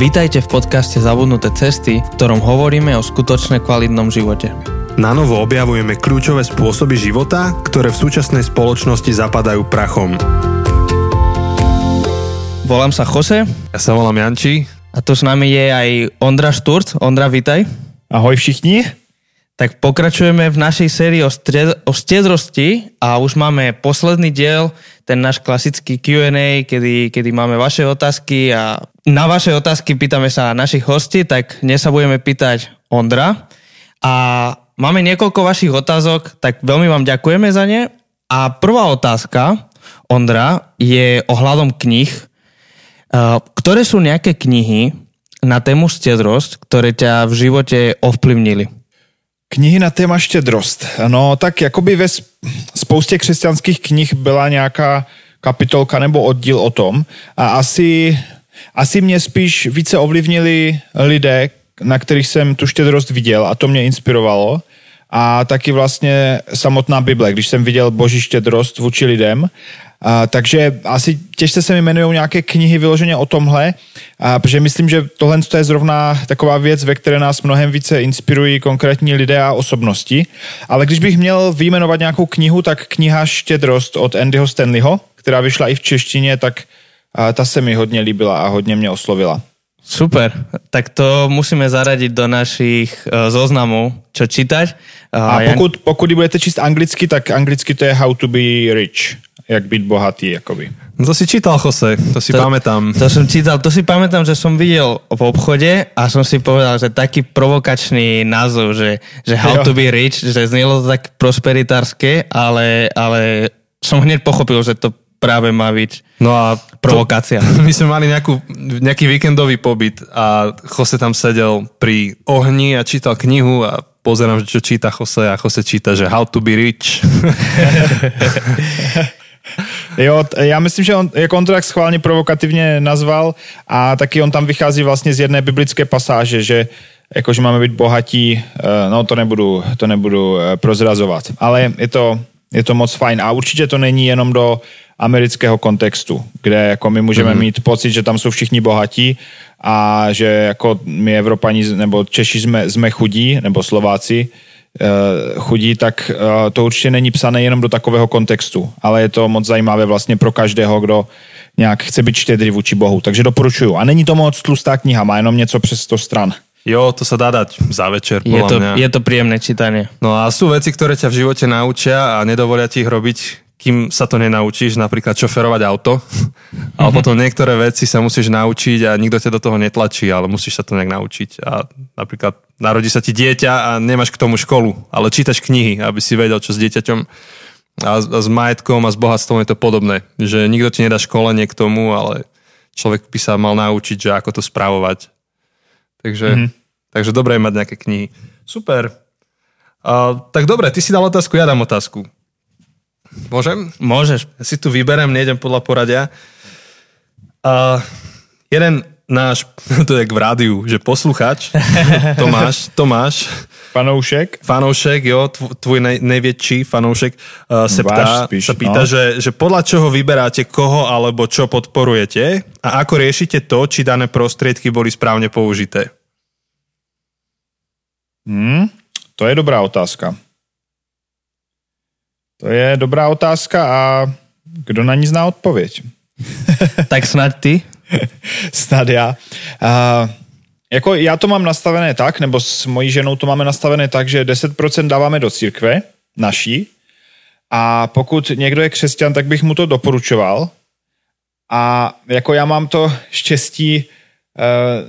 Vítajte v podcaste Zabudnuté cesty, v ktorom hovoríme o skutočne kvalitnom živote. Na novo objavujeme kľúčové spôsoby života, ktoré v súčasnej spoločnosti zapadajú prachom. Volám sa Jose Ja sa volám Janči. a tu s nami je aj Ondra Šturc. Ondra, vítaj. Ahoj všichni. Tak pokračujeme v našej sérii o, stre- o stiedrosti a už máme posledný diel, ten náš klasický Q&A, kedy, kedy máme vaše otázky a na vaše otázky pýtame sa našich hostí, tak dnes sa budeme pýtať Ondra. A máme niekoľko vašich otázok, tak veľmi vám ďakujeme za ne. A prvá otázka, Ondra, je ohľadom knih. Uh, Ktoré sú nejaké knihy na tému stiedrosť, ktoré ťa v živote ovplyvnili? Knihy na téma štědrost. No tak jakoby ve sp- spoustě křesťanských knih byla nějaká kapitolka nebo oddíl o tom a asi, asi mě spíš více ovlivnili lidé, na kterých jsem tu štědrost viděl a to mě inspirovalo a taky vlastně samotná Bible, když jsem viděl boží štědrost vůči lidem. A, takže asi těžce se mi jmenují nějaké knihy vyloženě o tomhle, a, protože myslím, že tohle je zrovna taková věc, ve které nás mnohem více inspirují konkrétní lidé a osobnosti. Ale když bych měl vyjmenovat nějakou knihu, tak kniha Štědrost od Andyho Stanleyho, která vyšla i v češtině, tak a, ta se mi hodně líbila a hodně mě oslovila. Super, tak to musíme zaradiť do našich uh, zoznamov, čo čítať. A pokud, pokud budete číst anglicky, tak anglicky to je How to be rich, jak být bohatý, jakoby. No to si čítal, Jose, to si to, pamätám. To som čítal, to si pamätám, že som videl v obchode a som si povedal, že taký provokačný názov, že, že how Jo. to be rich, že znelo to tak prosperitárske, ale, ale som hneď pochopil, že to práve má byť No a provokácia. To, my sme mali nejakú, nejaký víkendový pobyt a Jose tam sedel pri ohni a čítal knihu a pozerám, že čo číta Jose a Jose číta, že How to be rich. Jo, já myslím, že on, jak on to tak schválně provokativně nazval a taky on tam vychází vlastně z jedné biblické pasáže, že jakože máme být bohatí, eh, no to nebudu, to nebudu eh, prozrazovat, ale je to, je to moc fajn a určitě to není jenom do amerického kontextu, kde jako my můžeme mm. mít pocit, že tam jsou všichni bohatí a že jako my Evropani nebo Češi jsme, jsme chudí, nebo Slováci, chudí, tak eh, to určitě není psané jenom do takového kontextu, ale je to moc zajímavé vlastně pro každého, kdo nějak chce být štědrý vůči Bohu. Takže doporučuju. A není to moc tlustá kniha, má jenom něco přes 100 stran. Jo, to sa dá dať za večer, Je to, mňa. je to príjemné čítanie. No a sú veci, ktoré ťa v živote naučia a nedovolia ti ich robiť, kým sa to nenaučíš, napríklad šoferovať auto. Ale potom niektoré veci sa musíš naučiť a nikto ťa do toho netlačí, ale musíš sa to nejak naučiť. A napríklad narodí sa ti dieťa a nemáš k tomu školu, ale čítaš knihy, aby si vedel, čo s dieťaťom a, s- a s majetkom a s bohatstvom je to podobné. Že nikto ti nedá školenie k tomu, ale človek by sa mal naučiť, že ako to správovať. Takže, mm-hmm. takže dobré je mať nejaké knihy. Super. Uh, tak dobre, ty si dal otázku, ja dám otázku. Môžem? Môžeš. Ja si tu vyberem, nejdem podľa poradia. Uh, jeden náš, to je v rádiu, že posluchač, Tomáš, Tomáš, Fanoušek? fanoušek, jo, tv- tvoj nej, nejväčší fanoušek, uh, sa, ptá, spíš, sa pýta, no. že, že podľa čoho vyberáte koho alebo čo podporujete a ako riešite to, či dané prostriedky boli správne použité. Hmm, to je dobrá otázka. To je dobrá otázka a kdo na ní zná odpověď? Tak snaď ty. Snad já. Uh, jako já to mám nastavené tak, nebo s mojí ženou to máme nastavené tak, že 10% dáváme do církve naší a pokud někdo je křesťan, tak bych mu to doporučoval. A jako já mám to štěstí, eh,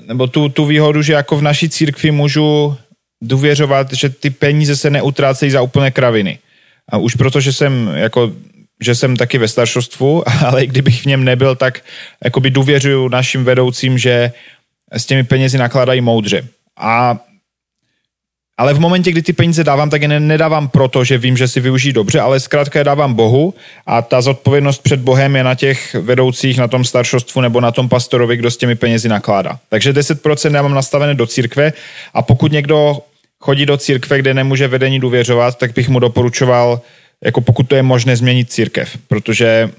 nebo tu, tu výhodu, že jako v naší církvi můžu důvěřovat, že ty peníze se neutrácejí za úplné kraviny. A už proto, že jsem jako že jsem taky ve staršostvu, ale i kdybych v něm nebyl, tak jakoby důvěřuju našim vedoucím, že s těmi penězi nakládají moudře. A ale v momentě, kdy ty peníze dávám, tak je ne- nedávám proto, že vím, že si využijí dobře, ale zkrátka je dávám Bohu a ta zodpovědnost před Bohem je na těch vedoucích, na tom staršostvu nebo na tom pastorovi, kdo s těmi penězi nakládá. Takže 10% já mám nastavené do církve a pokud někdo chodí do církve, kde nemůže vedení důvěřovat, tak bych mu doporučoval, jako pokud to je možné, změnit církev, protože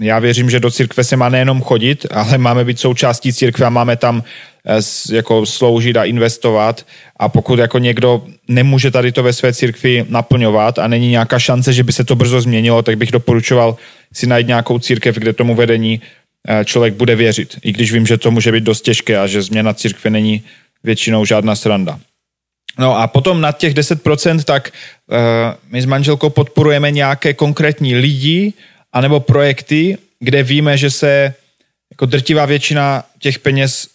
já věřím, že do církve se má nejenom chodit, ale máme být součástí církve a máme tam eh, jako sloužit a investovat a pokud jako někdo nemůže tady to ve své církvi naplňovat a není nějaká šance, že by se to brzo změnilo, tak bych doporučoval si najít nějakou církev, kde tomu vedení eh, člověk bude věřit. I když vím, že to může být dost těžké a že změna církve není většinou žádná sranda. No a potom na těch 10%, tak uh, my s manželkou podporujeme nějaké konkrétní lidi, anebo projekty, kde víme, že se jako drtivá většina těch peněz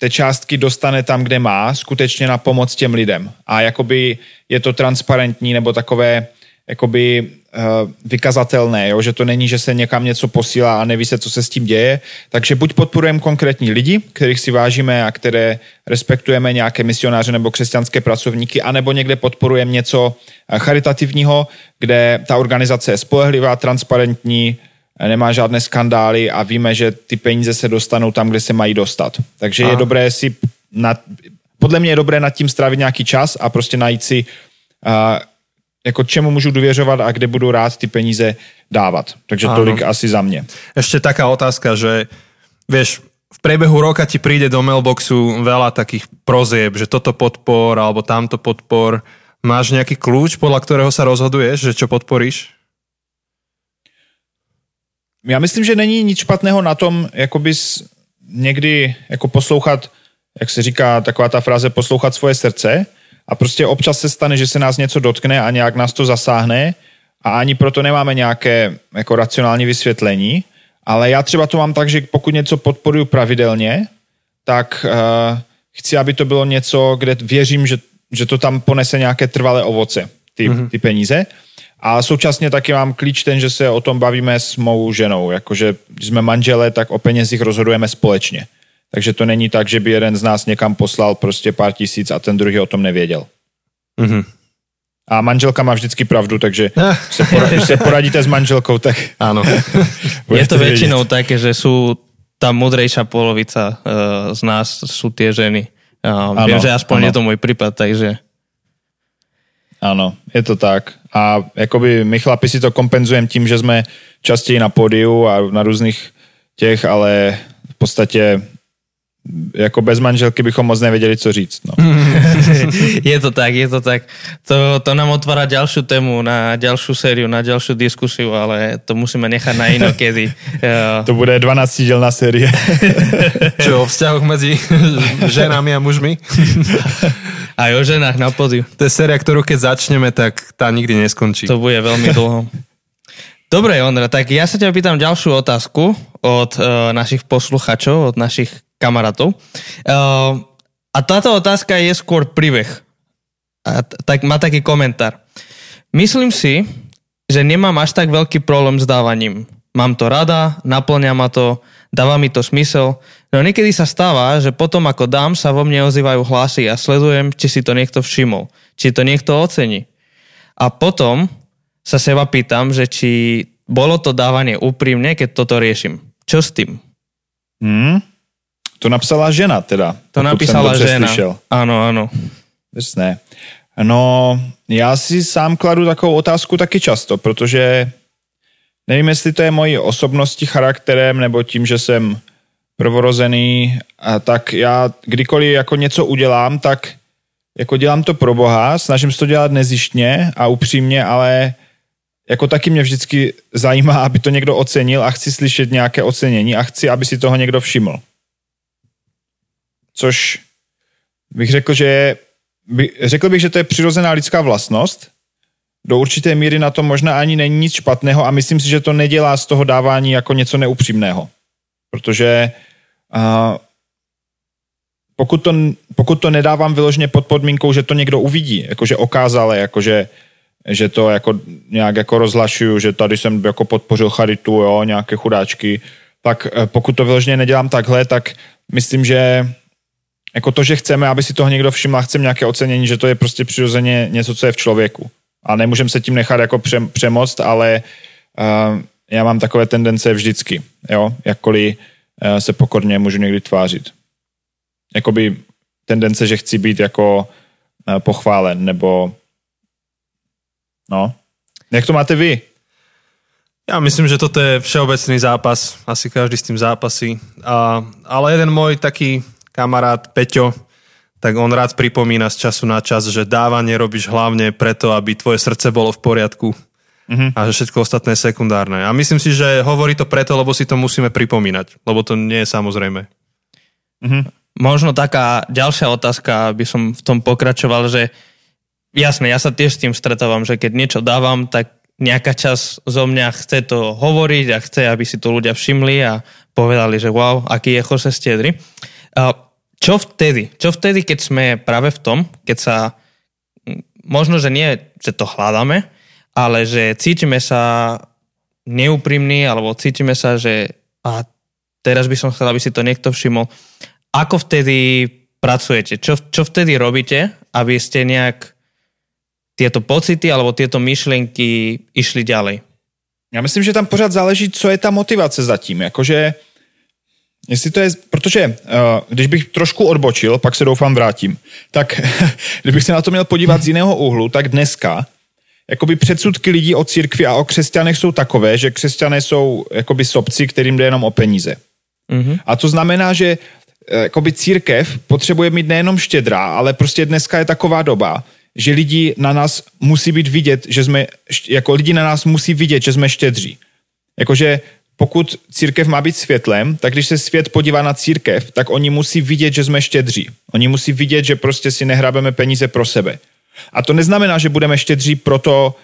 té částky dostane tam, kde má, skutečně na pomoc těm lidem. A jakoby je to transparentní nebo takové jakoby uh, vykazatelné, jo? že to není, že se někam něco posílá a neví se, co se s tím děje. Takže buď podporujeme konkrétní lidi, kterých si vážíme a které respektujeme, nějaké misionáře nebo křesťanské pracovníky, anebo někde podporujeme něco eh, charitativního, kde ta organizace je spolehlivá, transparentní, eh, nemá žádné skandály a víme, že ty peníze se dostanou tam, kde se mají dostat. Takže Aha. je dobré si, nad, podle mě je dobré nad tím strávit nějaký čas a prostě najít si uh, jako čemu můžu důvěřovat a kde budu rád ty peníze dávat. Takže Áno. tolik asi za mě. Ešte taká otázka, že vieš, v priebehu roka ti príde do mailboxu veľa takých prozieb, že toto podpor alebo tamto podpor. Máš nejaký kľúč, podľa ktorého sa rozhoduješ, že čo podporíš? Já myslím, že není nic špatného na tom, jakoby někdy jako poslouchat, jak se říká taková ta fráze, poslouchat svoje srdce, a prostě občas se stane, že se nás něco dotkne a nějak nás to zasáhne a ani proto nemáme nějaké jako racionální vysvětlení, ale já třeba to mám tak, že pokud něco podporuju pravidelně, tak uh, chci, aby to bylo něco, kde věřím, že, že to tam ponese nějaké trvalé ovoce, ty, mm-hmm. ty peníze. A současně taky mám klíč ten, že se o tom bavíme s mou ženou. Jakože když jsme manžele, tak o penězích rozhodujeme společně. Takže to není tak, že by jeden z nás někam poslal prostě pár tisíc a ten druhý o tom nevěděl. Mm-hmm. A manželka má vždycky pravdu, takže se poradí, se poradíte s manželkou, tak... Áno. Je to väčšinou také, že sú tá mudrejšia polovica uh, z nás sú tie ženy. Uh, ano, viem, že aspoň ano. je to môj prípad, takže... Áno, je to tak. A jakoby my chlapi si to kompenzujeme tím, že jsme častěji na pódiu a na různých těch, ale v podstatě jako bez manželky bychom moc nevěděli, co říct. No. je to tak, je to tak. To, to nám otvára ďalšiu tému na ďalšiu sériu, na ďalšiu diskusiu, ale to musíme nechať na inokedy. to bude 12-dielná série. Čo, o vzťahoch medzi ženami a mužmi? Aj o ženách na podiu. To je séria, ktorú keď začneme, tak tá nikdy neskončí. To bude veľmi dlho. Dobre, Ondra, tak ja sa ťa pýtam ďalšiu otázku od uh, našich posluchačov, od našich kamarátov. Uh, a táto otázka je skôr príbeh. A t- tak má taký komentár. Myslím si, že nemám až tak veľký problém s dávaním. Mám to rada, naplňa ma to, dáva mi to smysel, no niekedy sa stáva, že potom ako dám sa vo mne ozývajú hlasy a sledujem, či si to niekto všimol, či to niekto ocení. A potom sa seba pýtam, že či bolo to dávanie úprimne, keď toto riešim. Čo s tým? Hmm? To napsala žena teda. To napísala žena. Slyšel. Áno, áno. Jasné. No, já si sám kladu takovou otázku taky často, protože nevím, jestli to je mojí osobností, charakterem, nebo tím, že jsem prvorozený, a tak já kdykoliv jako něco udělám, tak jako dělám to pro Boha, snažím se to dělat nezištně a upřímně, ale jako taky mě vždycky zajímá, aby to někdo ocenil a chci slyšet nějaké ocenění a chci, aby si toho někdo všiml což bych řekl, že by, řekl bych, že to je přirozená lidská vlastnost. Do určité míry na tom možná ani není nic špatného a myslím si, že to nedělá z toho dávání jako něco neupřímného. Protože uh, pokud, to, pokud to nedávám vyloženě pod podmínkou, že to někdo uvidí, jakože okázale, jakože že to jako nějak jako rozhlašuju, že tady jsem jako podpořil charitu, jo, nějaké chudáčky, tak e, pokud to vyloženě nedělám takhle, tak myslím, že jako to, že chceme, aby si toho někdo všiml a chceme nějaké ocenění, že to je prostě přirozeně něco, co je v člověku. A nemůžeme se tím nechat jako pře, přemoct, ale uh, já mám takové tendence vždycky, jo, jakkoliv uh, se pokorně můžu někdy tvářit. Jakoby tendence, že chci být jako uh, pochválen, nebo no. Jak to máte vy? Ja myslím, že toto je všeobecný zápas. Asi každý s tým zápasí. A, ale jeden môj taký kamarát Peťo, tak on rád pripomína z času na čas, že dávanie robíš hlavne preto, aby tvoje srdce bolo v poriadku mm-hmm. a že všetko ostatné je sekundárne. A myslím si, že hovorí to preto, lebo si to musíme pripomínať, lebo to nie je samozrejme. Mm-hmm. Možno taká ďalšia otázka, aby som v tom pokračoval, že jasne, ja sa tiež s tým stretávam, že keď niečo dávam, tak nejaká čas zo mňa chce to hovoriť a chce, aby si to ľudia všimli a povedali, že wow, aký je Jose Stiedry. Čo vtedy? Čo vtedy, keď sme práve v tom, keď sa, možno, že nie, že to hľadáme, ale že cítime sa neúprimní, alebo cítime sa, že a teraz by som chcel, aby si to niekto všimol. Ako vtedy pracujete? Čo, čo vtedy robíte, aby ste nejak tieto pocity alebo tieto myšlenky išli ďalej? Já myslím, že tam pořád záleží, co je ta motivace zatím. Jakože, jestli to je, protože uh, když bych trošku odbočil, pak se doufám vrátím, tak kdybych se na to měl podívat z jiného úhlu, tak dneska jakoby předsudky lidí o církvi a o křesťanech jsou takové, že křesťané jsou jakoby sobci, kterým jde jenom o peníze. Mm-hmm. A to znamená, že eh, jakoby církev potřebuje mít nejenom štědrá, ale prostě dneska je taková doba, že lidi na nás musí být vidět, že jsme, jako lidi na nás musí vidět, že jsme štědří. Jakože pokud církev má být světlem, tak když se svět podívá na církev, tak oni musí vidět, že jsme štědří. Oni musí vidět, že prostě si nehrabeme peníze pro sebe. A to neznamená, že budeme štědří proto,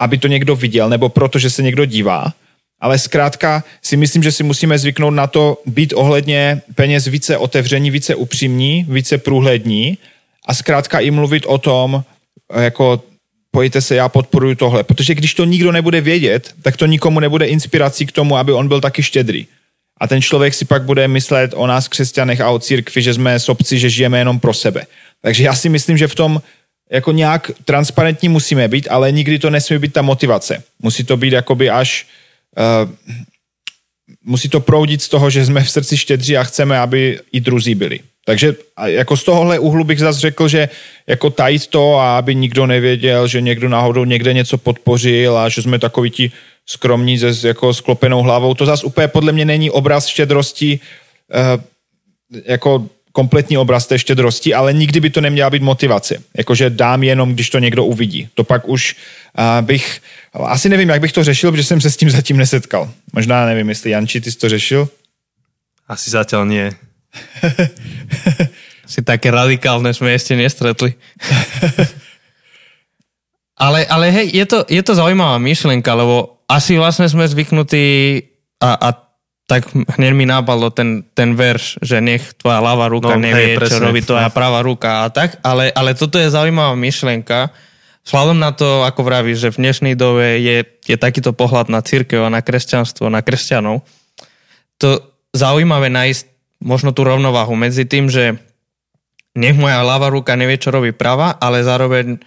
aby to někdo viděl, nebo proto, že se někdo dívá, ale zkrátka si myslím, že si musíme zvyknout na to být ohledně peněz více otevření, více upřímní, více průhlední a zkrátka i mluvit o tom, jako pojďte se, já podporuji tohle. Protože když to nikdo nebude vědět, tak to nikomu nebude inspirací k tomu, aby on byl taky štědrý. A ten člověk si pak bude myslet o nás křesťanech a o církvi, že jsme sobci, že žijeme jenom pro sebe. Takže já si myslím, že v tom jako nějak transparentní musíme být, ale nikdy to nesmí být ta motivace. Musí to být jakoby až... Uh, musí to proudit z toho, že jsme v srdci štědří a chceme, aby i druzí byli. Takže jako z tohohle úhlu bych zase řekl, že jako tajit to a aby nikdo nevěděl, že někdo náhodou někde něco podpořil a že jsme takoví ti skromní se jako sklopenou hlavou. To zase úplně podle mě není obraz štědrosti, eh, jako kompletní obraz té štědrosti, ale nikdy by to neměla být motivace. Jakože dám jenom, když to někdo uvidí. To pak už uh, bych, asi nevím, jak bych to řešil, protože jsem se s tím zatím nesetkal. Možná nevím, jestli Janči, ty jsi to řešil? Asi zatiaľ nie. si také radikálne sme ešte nestretli. ale, ale hej, je to, je to zaujímavá myšlienka, lebo asi vlastne sme zvyknutí a, a tak hneď mi nápadlo ten, ten verš, že nech tvoja ľavá ruka no, nevie, hej, čo robí tvoja no. pravá ruka a tak, ale, ale toto je zaujímavá myšlienka, Vzhľadom na to, ako vravíš, že v dnešnej dobe je, je takýto pohľad na církev a na kresťanstvo, na kresťanov, to zaujímavé nájsť možno tú rovnováhu medzi tým, že nech moja ľava ruka nevie, čo robí prava, ale zároveň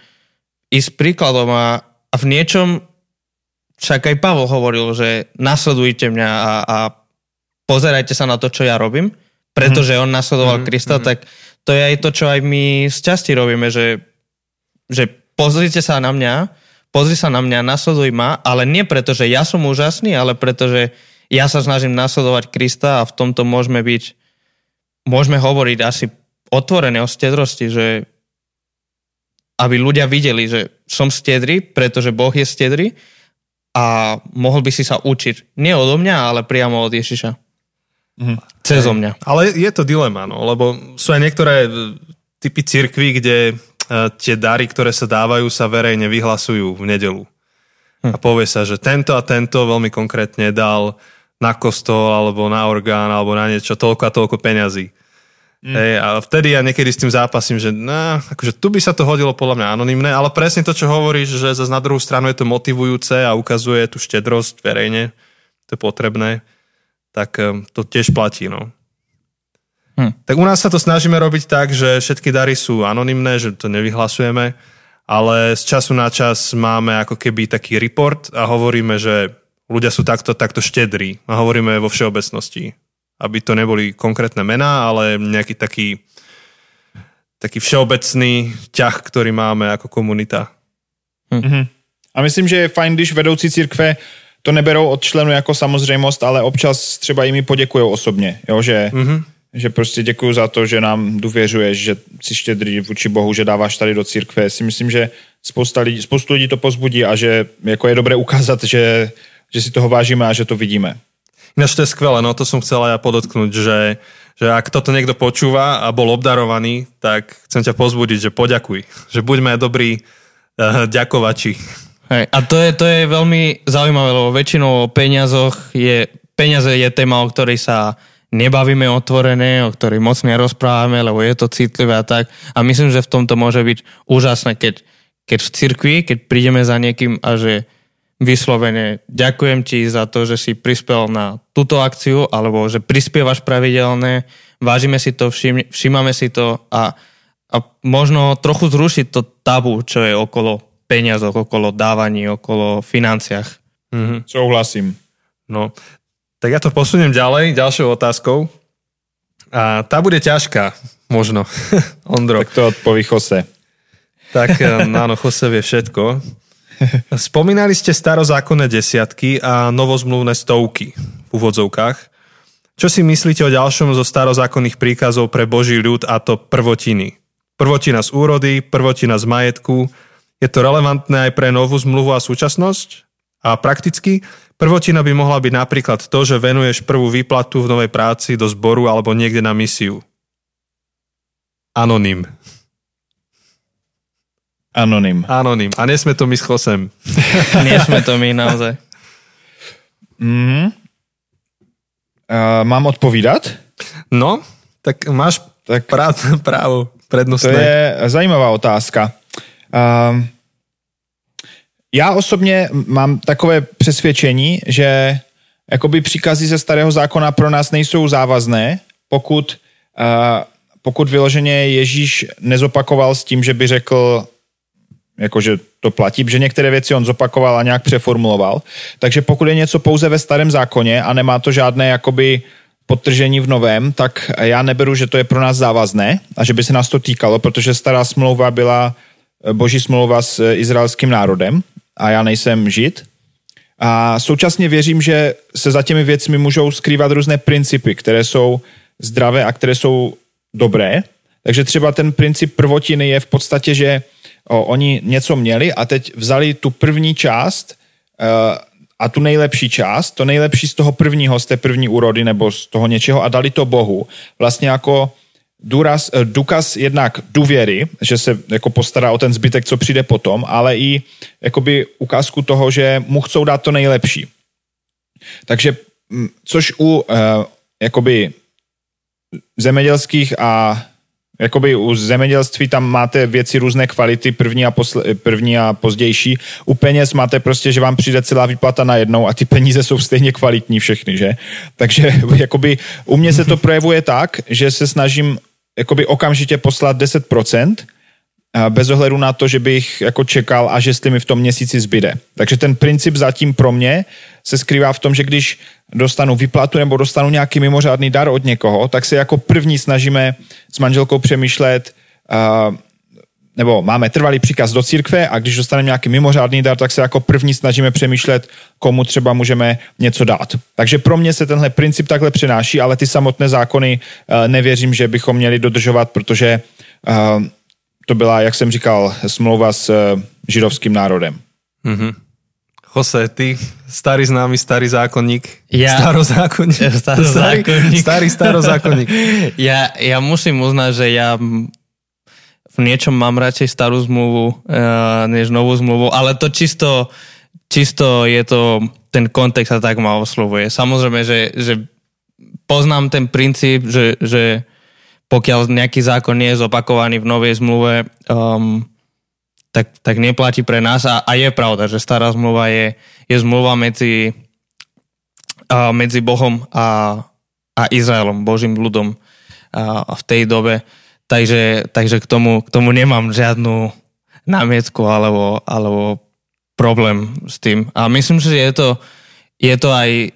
ísť príkladom a, a v niečom však aj Pavel hovoril, že nasledujte mňa a, a pozerajte sa na to, čo ja robím, pretože on nasledoval mm-hmm. Krista, mm-hmm. tak to je aj to, čo aj my z časti robíme, že, že pozrite sa na mňa, pozri sa na mňa, nasleduj ma, ale nie preto, že ja som úžasný, ale preto, že ja sa snažím nasledovať Krista a v tomto môžeme byť môžeme hovoriť asi otvorené o stedrosti, že aby ľudia videli, že som stedrý, pretože Boh je stedrý a mohol by si sa učiť. Nie odo mňa, ale priamo od Ježiša. Mhm. Cez mňa. Ale je to dilema, no, lebo sú aj niektoré e, typy cirkví, kde uh, tie dary, ktoré sa dávajú, sa verejne vyhlasujú v nedelu. Hm. A povie sa, že tento a tento veľmi konkrétne dal na kostol, alebo na orgán, alebo na niečo, toľko a toľko peňazí. Mm. Hey, a vtedy ja niekedy s tým zápasím, že no, akože tu by sa to hodilo podľa mňa anonimné, ale presne to, čo hovoríš, že zase na druhú stranu je to motivujúce a ukazuje tú štedrosť verejne, to je potrebné, tak um, to tiež platí. No. Hm. Tak u nás sa to snažíme robiť tak, že všetky dary sú anonimné, že to nevyhlasujeme, ale z času na čas máme ako keby taký report a hovoríme, že ľudia sú takto, takto štedrí. A hovoríme vo všeobecnosti. Aby to neboli konkrétne mená, ale nejaký taký, taký všeobecný ťah, ktorý máme ako komunita. Hm. Mm-hmm. A myslím, že je fajn, když vedoucí církve to neberou od členů jako samozřejmost, ale občas třeba i mi poděkují osobně, jo, že, mm-hmm. že prostě děkuju za to, že nám důvěřuješ, že jsi štědrý vůči Bohu, že dáváš tady do církve. Si myslím, že spousta lidí, spoustu lidí to pozbudí a že jako je dobré ukázat, že, že si toho vážíme a že to vidíme. Ináč to je skvelé, no to som chcel aj ja podotknúť, že, že ak toto niekto počúva a bol obdarovaný, tak chcem ťa pozbudiť, že poďakuj, že buďme dobrí uh, ďakovači. Hej, a to je, to je veľmi zaujímavé, lebo väčšinou o peniazoch je, peniaze je téma, o ktorej sa nebavíme otvorené, o ktorej moc nerozprávame, lebo je to citlivé a tak. A myslím, že v tomto môže byť úžasné, keď, keď v cirkvi, keď prídeme za niekým a že vyslovene ďakujem ti za to, že si prispel na túto akciu, alebo že prispievaš pravidelne, vážime si to, všim, všímame si to a, a možno trochu zrušiť to tabu, čo je okolo peniazok, okolo dávaní, okolo financiách. Mm-hmm. Souhlasím. No, tak ja to posuniem ďalej, ďalšou otázkou. A tá bude ťažká, možno. Ondro. Tak to odpoví Jose. Tak áno, Jose vie všetko. Spomínali ste starozákonné desiatky a novozmluvné stovky v úvodzovkách. Čo si myslíte o ďalšom zo starozákonných príkazov pre Boží ľud a to prvotiny? Prvotina z úrody, prvotina z majetku. Je to relevantné aj pre novú zmluvu a súčasnosť? A prakticky, prvotina by mohla byť napríklad to, že venuješ prvú výplatu v novej práci do zboru alebo niekde na misiu. Anonym. Anonym. Anonym. A nie sme to my s Chosem. nie sme to my, naozaj. Mm-hmm. Uh, mám odpovídat? No, tak máš tak, práv, právo prednostné. To je zajímavá otázka. Uh, já osobně mám takové přesvědčení, že jakoby příkazy ze starého zákona pro nás nejsou závazné, pokud, uh, pokud vyloženě Ježíš nezopakoval s tím, že by řekl, jakože to platí, že některé věci on zopakoval a nějak přeformuloval. Takže pokud je něco pouze ve starém zákoně a nemá to žádné jakoby podtržení v novém, tak já neberu, že to je pro nás závazné a že by se nás to týkalo, protože stará smlouva byla eh, boží smlouva s eh, izraelským národem a já nejsem žid. A současně věřím, že se za těmi věcmi můžou skrývat různé principy, které jsou zdravé a které jsou dobré. Takže třeba ten princip prvotiny je v podstatě, že oni něco měli a teď vzali tu první část uh, a tu nejlepší část, to nejlepší z toho prvního, z té první úrody nebo z toho něčeho a dali to Bohu. Vlastně jako důraz, uh, důkaz jednak důvěry, že se jako postará o ten zbytek, co přijde potom, ale i jakoby ukázku toho, že mu chcou dát to nejlepší. Takže, což u uh, jakoby zemědělských a Jakoby u zemědělství tam máte věci různé kvality, první a, posle, první a pozdější. U peněz máte prostě, že vám přijde celá výplata na jednou a ty peníze jsou stejně kvalitní všechny, že? Takže jakoby u mě se to projevuje tak, že se snažím jakoby okamžitě poslat 10%, bez ohledu na to, že bych jako čekal, až jestli mi v tom měsíci zbyde. Takže ten princip zatím pro mě se skrývá v tom, že když dostanu vyplatu nebo dostanu nějaký mimořádný dar od někoho, tak se jako první snažíme s manželkou přemýšlet, uh, nebo máme trvalý příkaz do církve a když dostaneme nějaký mimořádný dar, tak se jako první snažíme přemýšlet, komu třeba můžeme něco dát. Takže pro mě se tenhle princip takhle přenáší, ale ty samotné zákony uh, nevěřím, že bychom měli dodržovat, protože uh, to byla, jak jsem říkal, smlouva s uh, židovským národem. Mm-hmm. Jose, ty, starý známy, starý zákonník. Ja, starozákonník. Starozákonník. Starý, starý starozákonník. ja, ja musím uznať, že ja v niečom mám radšej starú zmluvu uh, než novú zmluvu, ale to čisto, čisto je to ten kontext a tak ma oslovuje. Samozrejme, že, že poznám ten princíp, že, že pokiaľ nejaký zákon nie je zopakovaný v novej zmluve, um, tak, tak neplatí pre nás. A, a je pravda, že stará zmluva je, je zmluva medzi, a, medzi Bohom a, a Izraelom, Božím ľudom a, v tej dobe. Takže, takže k, tomu, k tomu nemám žiadnu námietku alebo, alebo problém s tým. A myslím, že je to, je to aj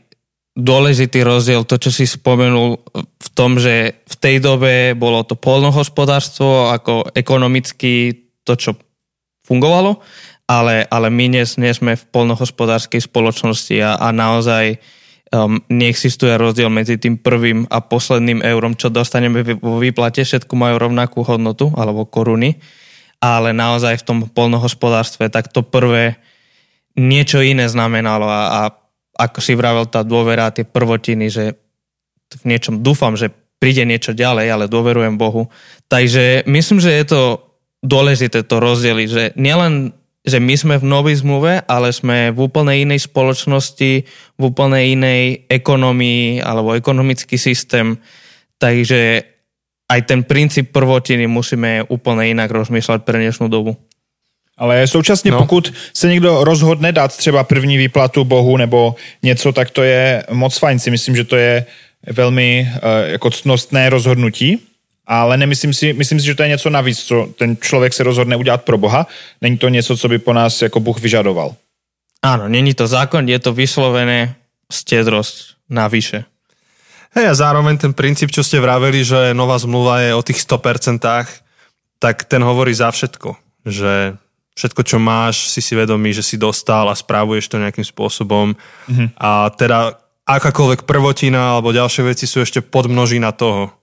dôležitý rozdiel, to, čo si spomenul v tom, že v tej dobe bolo to polnohospodárstvo ako ekonomicky to, čo fungovalo ale, ale my nie, nie sme v polnohospodárskej spoločnosti a, a naozaj um, neexistuje rozdiel medzi tým prvým a posledným eurom, čo dostaneme vo výplate, všetko majú rovnakú hodnotu, alebo koruny, ale naozaj v tom polnohospodárstve, tak to prvé niečo iné znamenalo a, a ako si vravel tá dôvera, tie prvotiny, že v niečom dúfam, že príde niečo ďalej, ale dôverujem Bohu. Takže myslím, že je to dôležité to rozdeliť, že nielen že my sme v novej zmluve, ale sme v úplne inej spoločnosti, v úplne inej ekonomii alebo ekonomický systém. Takže aj ten princíp prvotiny musíme úplne inak rozmýšľať pre dnešnú dobu. Ale současně no. pokud se někdo rozhodne dát třeba první výplatu Bohu nebo něco, tak to je moc fajn. Si myslím, že to je velmi uh, jako ctnostné rozhodnutí ale nemyslím si, myslím si, že to je něco navíc, co ten člověk se rozhodne udělat pro Boha. Není to něco, co by po nás jako Bůh vyžadoval. Áno, není to zákon, je to vyslovené stedrosť navyše. Hej, a zároveň ten princíp, čo ste vraveli, že nová zmluva je o tých 100%, tak ten hovorí za všetko. Že všetko, čo máš, si si vedomý, že si dostal a správuješ to nejakým spôsobom. Mm-hmm. A teda akákoľvek prvotina alebo ďalšie veci sú ešte podmnožina toho.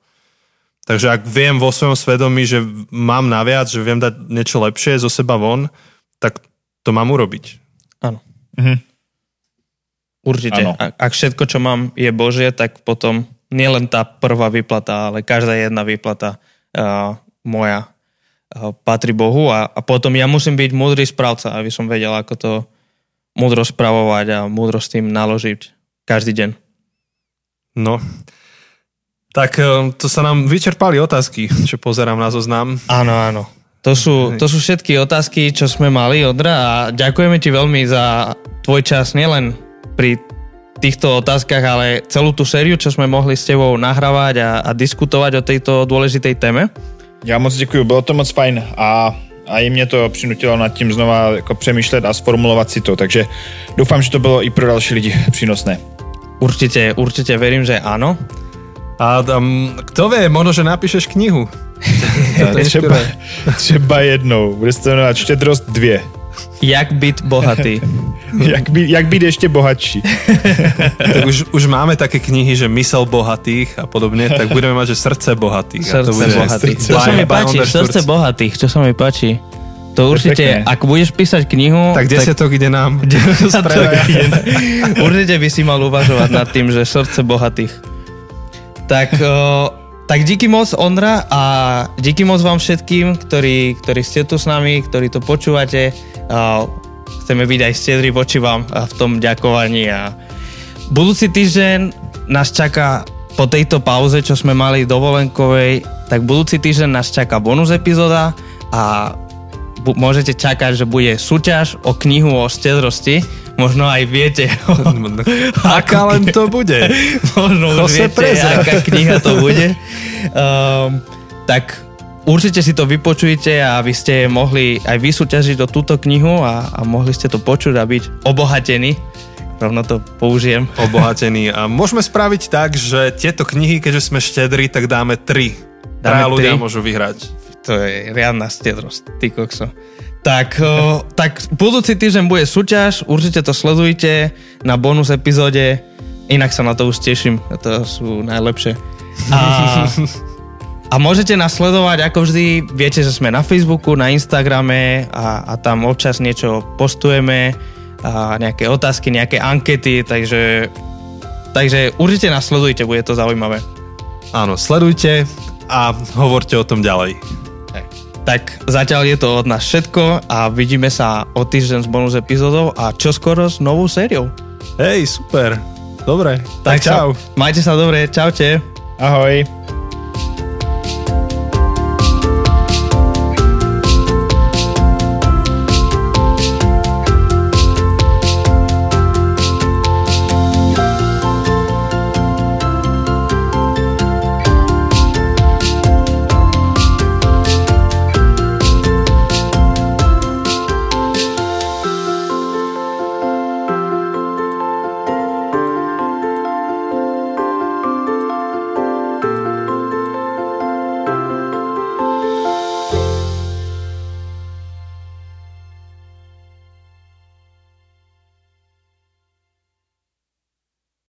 Takže ak viem vo svojom svedomí, že mám naviac, že viem dať niečo lepšie zo seba von, tak to mám urobiť. Áno. Mhm. Určite. Ano. Ak všetko, čo mám, je Božie, tak potom nielen tá prvá výplata, ale každá jedna výplata uh, moja uh, patrí Bohu a, a potom ja musím byť múdry správca, aby som vedel, ako to múdro spravovať a múdro s tým naložiť každý deň. No, tak eh, to sa nám vyčerpali otázky, čo pozerám na zoznam. Áno, áno. To sú, to sú všetky otázky, čo sme mali, Odra, a ďakujeme ti veľmi za tvoj čas, nielen pri týchto otázkach, ale celú tú sériu, čo sme mohli s tebou nahrávať a, a diskutovať o tejto dôležitej téme. Já moc děkuji, bylo to moc fajn a, a i mě to přinutilo nad tím znova jako přemýšlet a sformulovat si to, takže doufám, že to bylo i pro další lidi přínosné. Určite, určite verím, že áno. A um, kto vie, možno, že napíšeš knihu. to třeba, třeba jednou. Bude se to jmenovat Štědrost 2. Jak být bohatý. jak, být, jak být ještě bohatší. tak už, už máme také knihy, že mysel bohatých a podobne, tak budeme mať, že srdce bohatých. Srdce a to bude bohatých. Srdce. To sa mi páči, srdce bohatých, čo sa mi páči. To určite, ak budeš písať knihu... Tak desiatok tak, ide nám. ide, určite by si mal uvažovať nad tým, že srdce bohatých. Tak, o, tak díky moc Ondra a díky moc vám všetkým, ktorí, ktorí ste tu s nami, ktorí to počúvate. O, chceme byť aj stedri voči vám v tom ďakovaní a budúci týždeň nás čaká po tejto pauze, čo sme mali dovolenkovej, tak budúci týždeň nás čaká bonus epizóda a bu- môžete čakať, že bude súťaž o knihu o stedrosti možno aj viete. aká len to bude. možno už viete, aká kniha to bude. Um, tak určite si to vypočujte a vy ste mohli aj vysúťažiť o túto knihu a, a mohli ste to počuť a byť obohatení. Rovno to použijem. Obohatení. A môžeme spraviť tak, že tieto knihy, keďže sme štedri, tak dáme tri. Dáme ľudia tri. môžu vyhrať. To je riadna stedrosť, ty kokso. Tak, o, tak budúci týždeň bude súťaž, určite to sledujte na bonus epizóde, inak sa na to už teším, to sú najlepšie. A, a môžete nás sledovať, ako vždy, viete, že sme na Facebooku, na Instagrame a, a tam občas niečo postujeme, a nejaké otázky, nejaké ankety, takže, takže určite nás sledujte, bude to zaujímavé. Áno, sledujte a hovorte o tom ďalej. Tak zatiaľ je to od nás všetko a vidíme sa o týždeň s bonus epizódou a čoskoro s novou sériou. Hej, super. Dobre, tak, tak čau. Sa, majte sa dobre, čaute. Ahoj.